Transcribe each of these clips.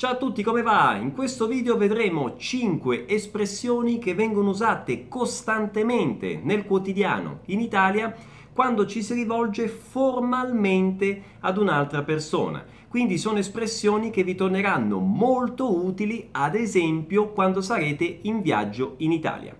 Ciao a tutti, come va? In questo video vedremo 5 espressioni che vengono usate costantemente nel quotidiano in Italia quando ci si rivolge formalmente ad un'altra persona. Quindi sono espressioni che vi torneranno molto utili, ad esempio, quando sarete in viaggio in Italia.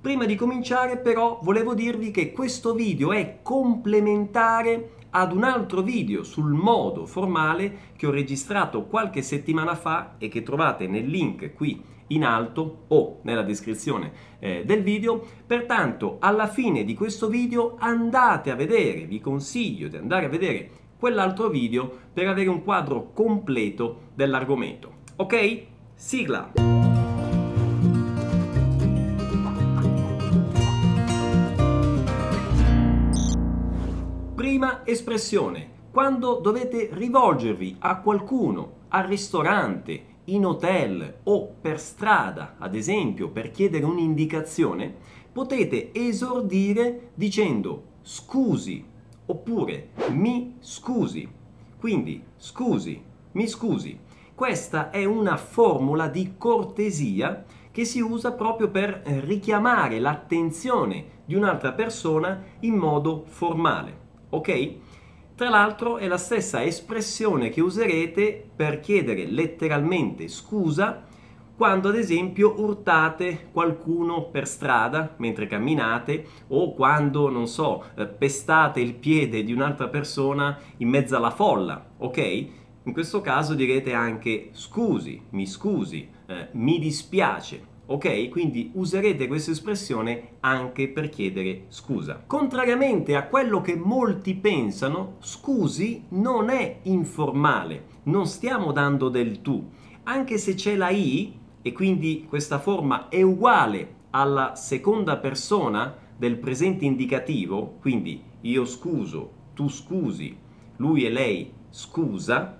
Prima di cominciare però volevo dirvi che questo video è complementare ad un altro video sul modo formale che ho registrato qualche settimana fa e che trovate nel link qui in alto o nella descrizione eh, del video. Pertanto alla fine di questo video andate a vedere, vi consiglio di andare a vedere quell'altro video per avere un quadro completo dell'argomento. Ok? Sigla! Espressione, quando dovete rivolgervi a qualcuno, al ristorante, in hotel o per strada, ad esempio, per chiedere un'indicazione, potete esordire dicendo scusi oppure mi scusi. Quindi scusi, mi scusi. Questa è una formula di cortesia che si usa proprio per richiamare l'attenzione di un'altra persona in modo formale ok? Tra l'altro è la stessa espressione che userete per chiedere letteralmente scusa quando ad esempio urtate qualcuno per strada mentre camminate o quando, non so, eh, pestate il piede di un'altra persona in mezzo alla folla, ok? In questo caso direte anche scusi, mi scusi, eh, mi dispiace, ok? Quindi userete questa espressione anche per chiedere scusa. Contrariamente a quello che molti pensano, scusi non è informale, non stiamo dando del tu. Anche se c'è la i e quindi questa forma è uguale alla seconda persona del presente indicativo, quindi io scuso, tu scusi, lui e lei scusa,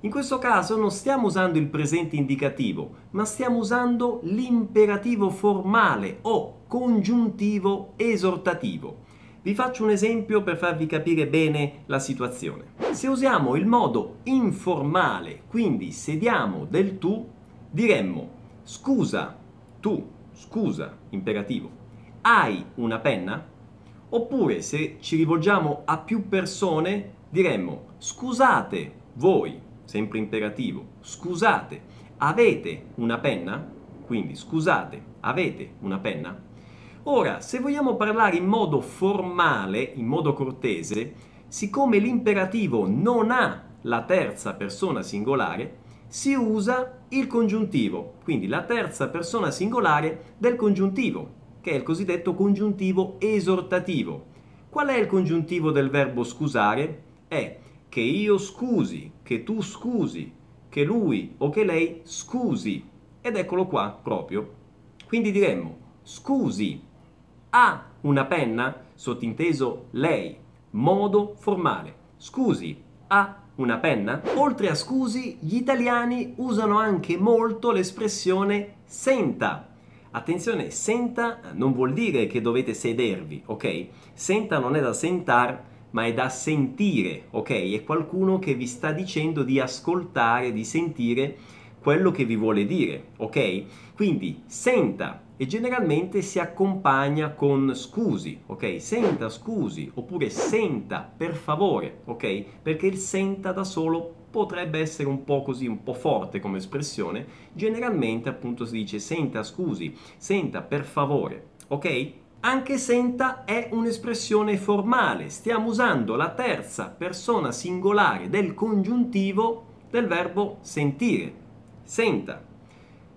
in questo caso non stiamo usando il presente indicativo, ma stiamo usando l'imperativo formale o congiuntivo esortativo. Vi faccio un esempio per farvi capire bene la situazione. Se usiamo il modo informale, quindi se diamo del tu, diremmo scusa, tu, scusa, imperativo, hai una penna? Oppure se ci rivolgiamo a più persone, diremmo scusate, voi, sempre imperativo, scusate, avete una penna? Quindi scusate, avete una penna? Ora, se vogliamo parlare in modo formale, in modo cortese, siccome l'imperativo non ha la terza persona singolare, si usa il congiuntivo, quindi la terza persona singolare del congiuntivo, che è il cosiddetto congiuntivo esortativo. Qual è il congiuntivo del verbo scusare? È che io scusi, che tu scusi, che lui o che lei scusi. Ed eccolo qua proprio. Quindi diremmo scusi, ha una penna? Sottinteso lei, modo formale. Scusi, ha una penna? Oltre a scusi, gli italiani usano anche molto l'espressione senta. Attenzione, senta non vuol dire che dovete sedervi, ok? Senta non è da sentar, ma è da sentire, ok? È qualcuno che vi sta dicendo di ascoltare, di sentire quello che vi vuole dire, ok? Quindi senta e generalmente si accompagna con scusi, ok? Senta, scusi, oppure senta, per favore, ok? Perché il senta da solo potrebbe essere un po' così, un po' forte come espressione. Generalmente appunto si dice senta, scusi, senta, per favore, ok? Anche senta è un'espressione formale, stiamo usando la terza persona singolare del congiuntivo del verbo sentire. Senta.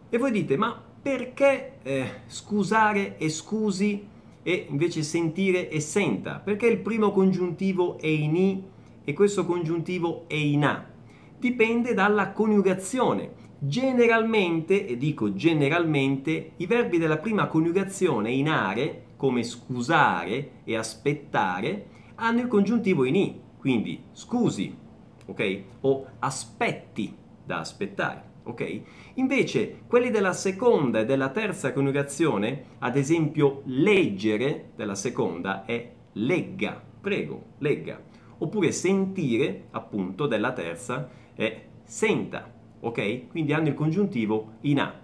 E voi dite, ma perché eh, scusare e scusi e invece sentire e senta? Perché il primo congiuntivo è in i e questo congiuntivo è in a? Dipende dalla coniugazione. Generalmente, e dico generalmente, i verbi della prima coniugazione in are come scusare e aspettare hanno il congiuntivo in i, quindi scusi, ok? O aspetti da aspettare, ok? Invece quelli della seconda e della terza coniugazione, ad esempio leggere della seconda è legga, prego, legga. Oppure sentire, appunto, della terza è senta, ok? Quindi hanno il congiuntivo in A.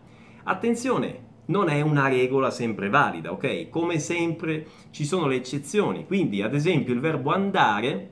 Attenzione, non è una regola sempre valida, ok? Come sempre ci sono le eccezioni, quindi ad esempio il verbo andare,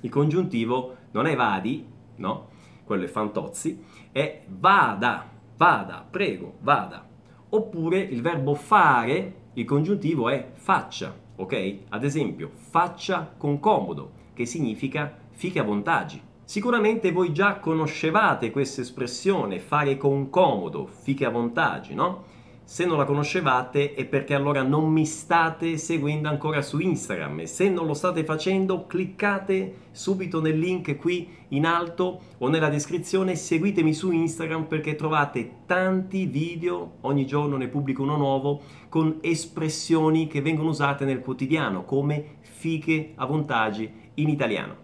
il congiuntivo non è vadi, no? Quello è fantozzi, è vada, vada, prego, vada. Oppure il verbo fare, il congiuntivo è faccia, ok? Ad esempio faccia con comodo, che significa fiche a vantaggi. Sicuramente voi già conoscevate questa espressione, fare con comodo, fiche a vantaggi, no? Se non la conoscevate è perché allora non mi state seguendo ancora su Instagram. E se non lo state facendo cliccate subito nel link qui in alto o nella descrizione, seguitemi su Instagram perché trovate tanti video, ogni giorno ne pubblico uno nuovo, con espressioni che vengono usate nel quotidiano come fiche a vantaggi in italiano.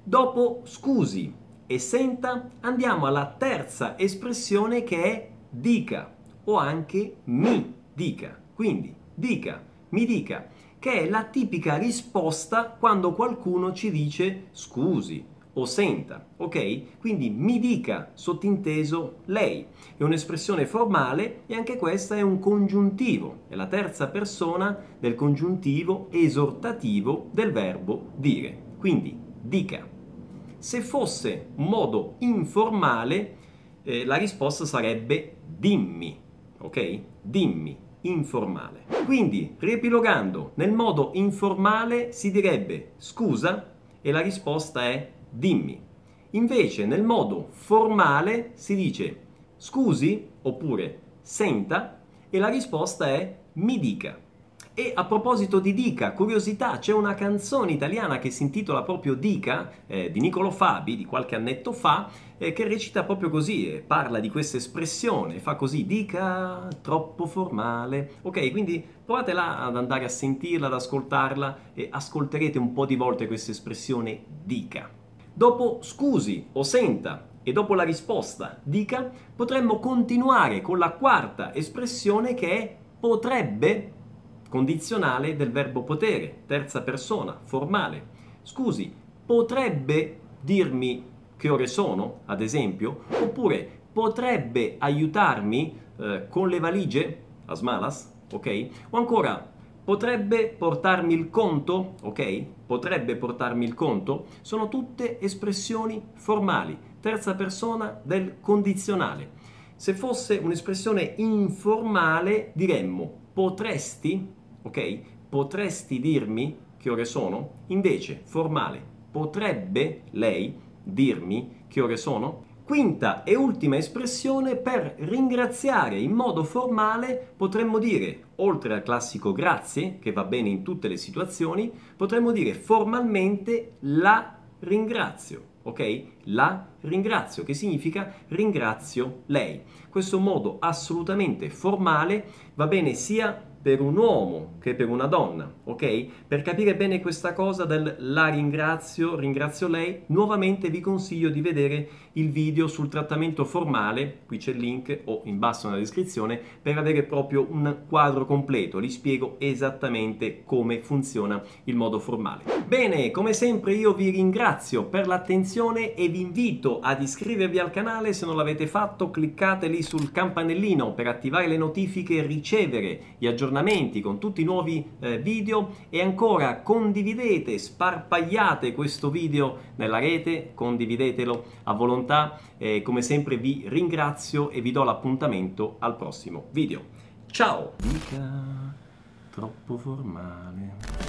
Dopo scusi e senta andiamo alla terza espressione che è dica o anche mi dica. Quindi dica, mi dica, che è la tipica risposta quando qualcuno ci dice scusi o senta, ok? Quindi mi dica, sottinteso lei. È un'espressione formale e anche questa è un congiuntivo, è la terza persona del congiuntivo esortativo del verbo dire. Quindi dica. Se fosse un modo informale, eh, la risposta sarebbe dimmi ok? Dimmi, informale. Quindi, riepilogando, nel modo informale si direbbe scusa e la risposta è dimmi. Invece, nel modo formale si dice scusi oppure senta e la risposta è mi dica. E a proposito di Dica, curiosità, c'è una canzone italiana che si intitola proprio Dica, eh, di Nicolo Fabi, di qualche annetto fa, eh, che recita proprio così, eh, parla di questa espressione, fa così, Dica, troppo formale. Ok, quindi provatela ad andare a sentirla, ad ascoltarla e ascolterete un po' di volte questa espressione Dica. Dopo scusi o senta e dopo la risposta dica, potremmo continuare con la quarta espressione che è potrebbe condizionale del verbo potere, terza persona, formale. Scusi, potrebbe dirmi che ore sono, ad esempio? Oppure potrebbe aiutarmi eh, con le valigie, as malas, ok? O ancora, potrebbe portarmi il conto, ok? Potrebbe portarmi il conto? Sono tutte espressioni formali, terza persona del condizionale. Se fosse un'espressione informale diremmo potresti, ok? Potresti dirmi che ore sono? Invece, formale, potrebbe lei dirmi che ore sono? Quinta e ultima espressione per ringraziare in modo formale potremmo dire, oltre al classico grazie, che va bene in tutte le situazioni, potremmo dire formalmente la ringrazio ok? La ringrazio, che significa ringrazio lei. Questo modo assolutamente formale va bene sia per un uomo che per una donna, ok? Per capire bene questa cosa del la ringrazio, ringrazio lei, nuovamente vi consiglio di vedere il video sul trattamento formale, qui c'è il link o in basso nella descrizione, per avere proprio un quadro completo, vi spiego esattamente come funziona il modo formale. Bene, come sempre io vi ringrazio per l'attenzione e vi invito ad iscrivervi al canale se non l'avete fatto, cliccate lì sul campanellino per attivare le notifiche e ricevere gli aggiornamenti aggiornamenti, con tutti i nuovi eh, video e ancora condividete, sparpagliate questo video nella rete, condividetelo a volontà. Eh, come sempre vi ringrazio e vi do l'appuntamento al prossimo video. Ciao! Dica troppo formale.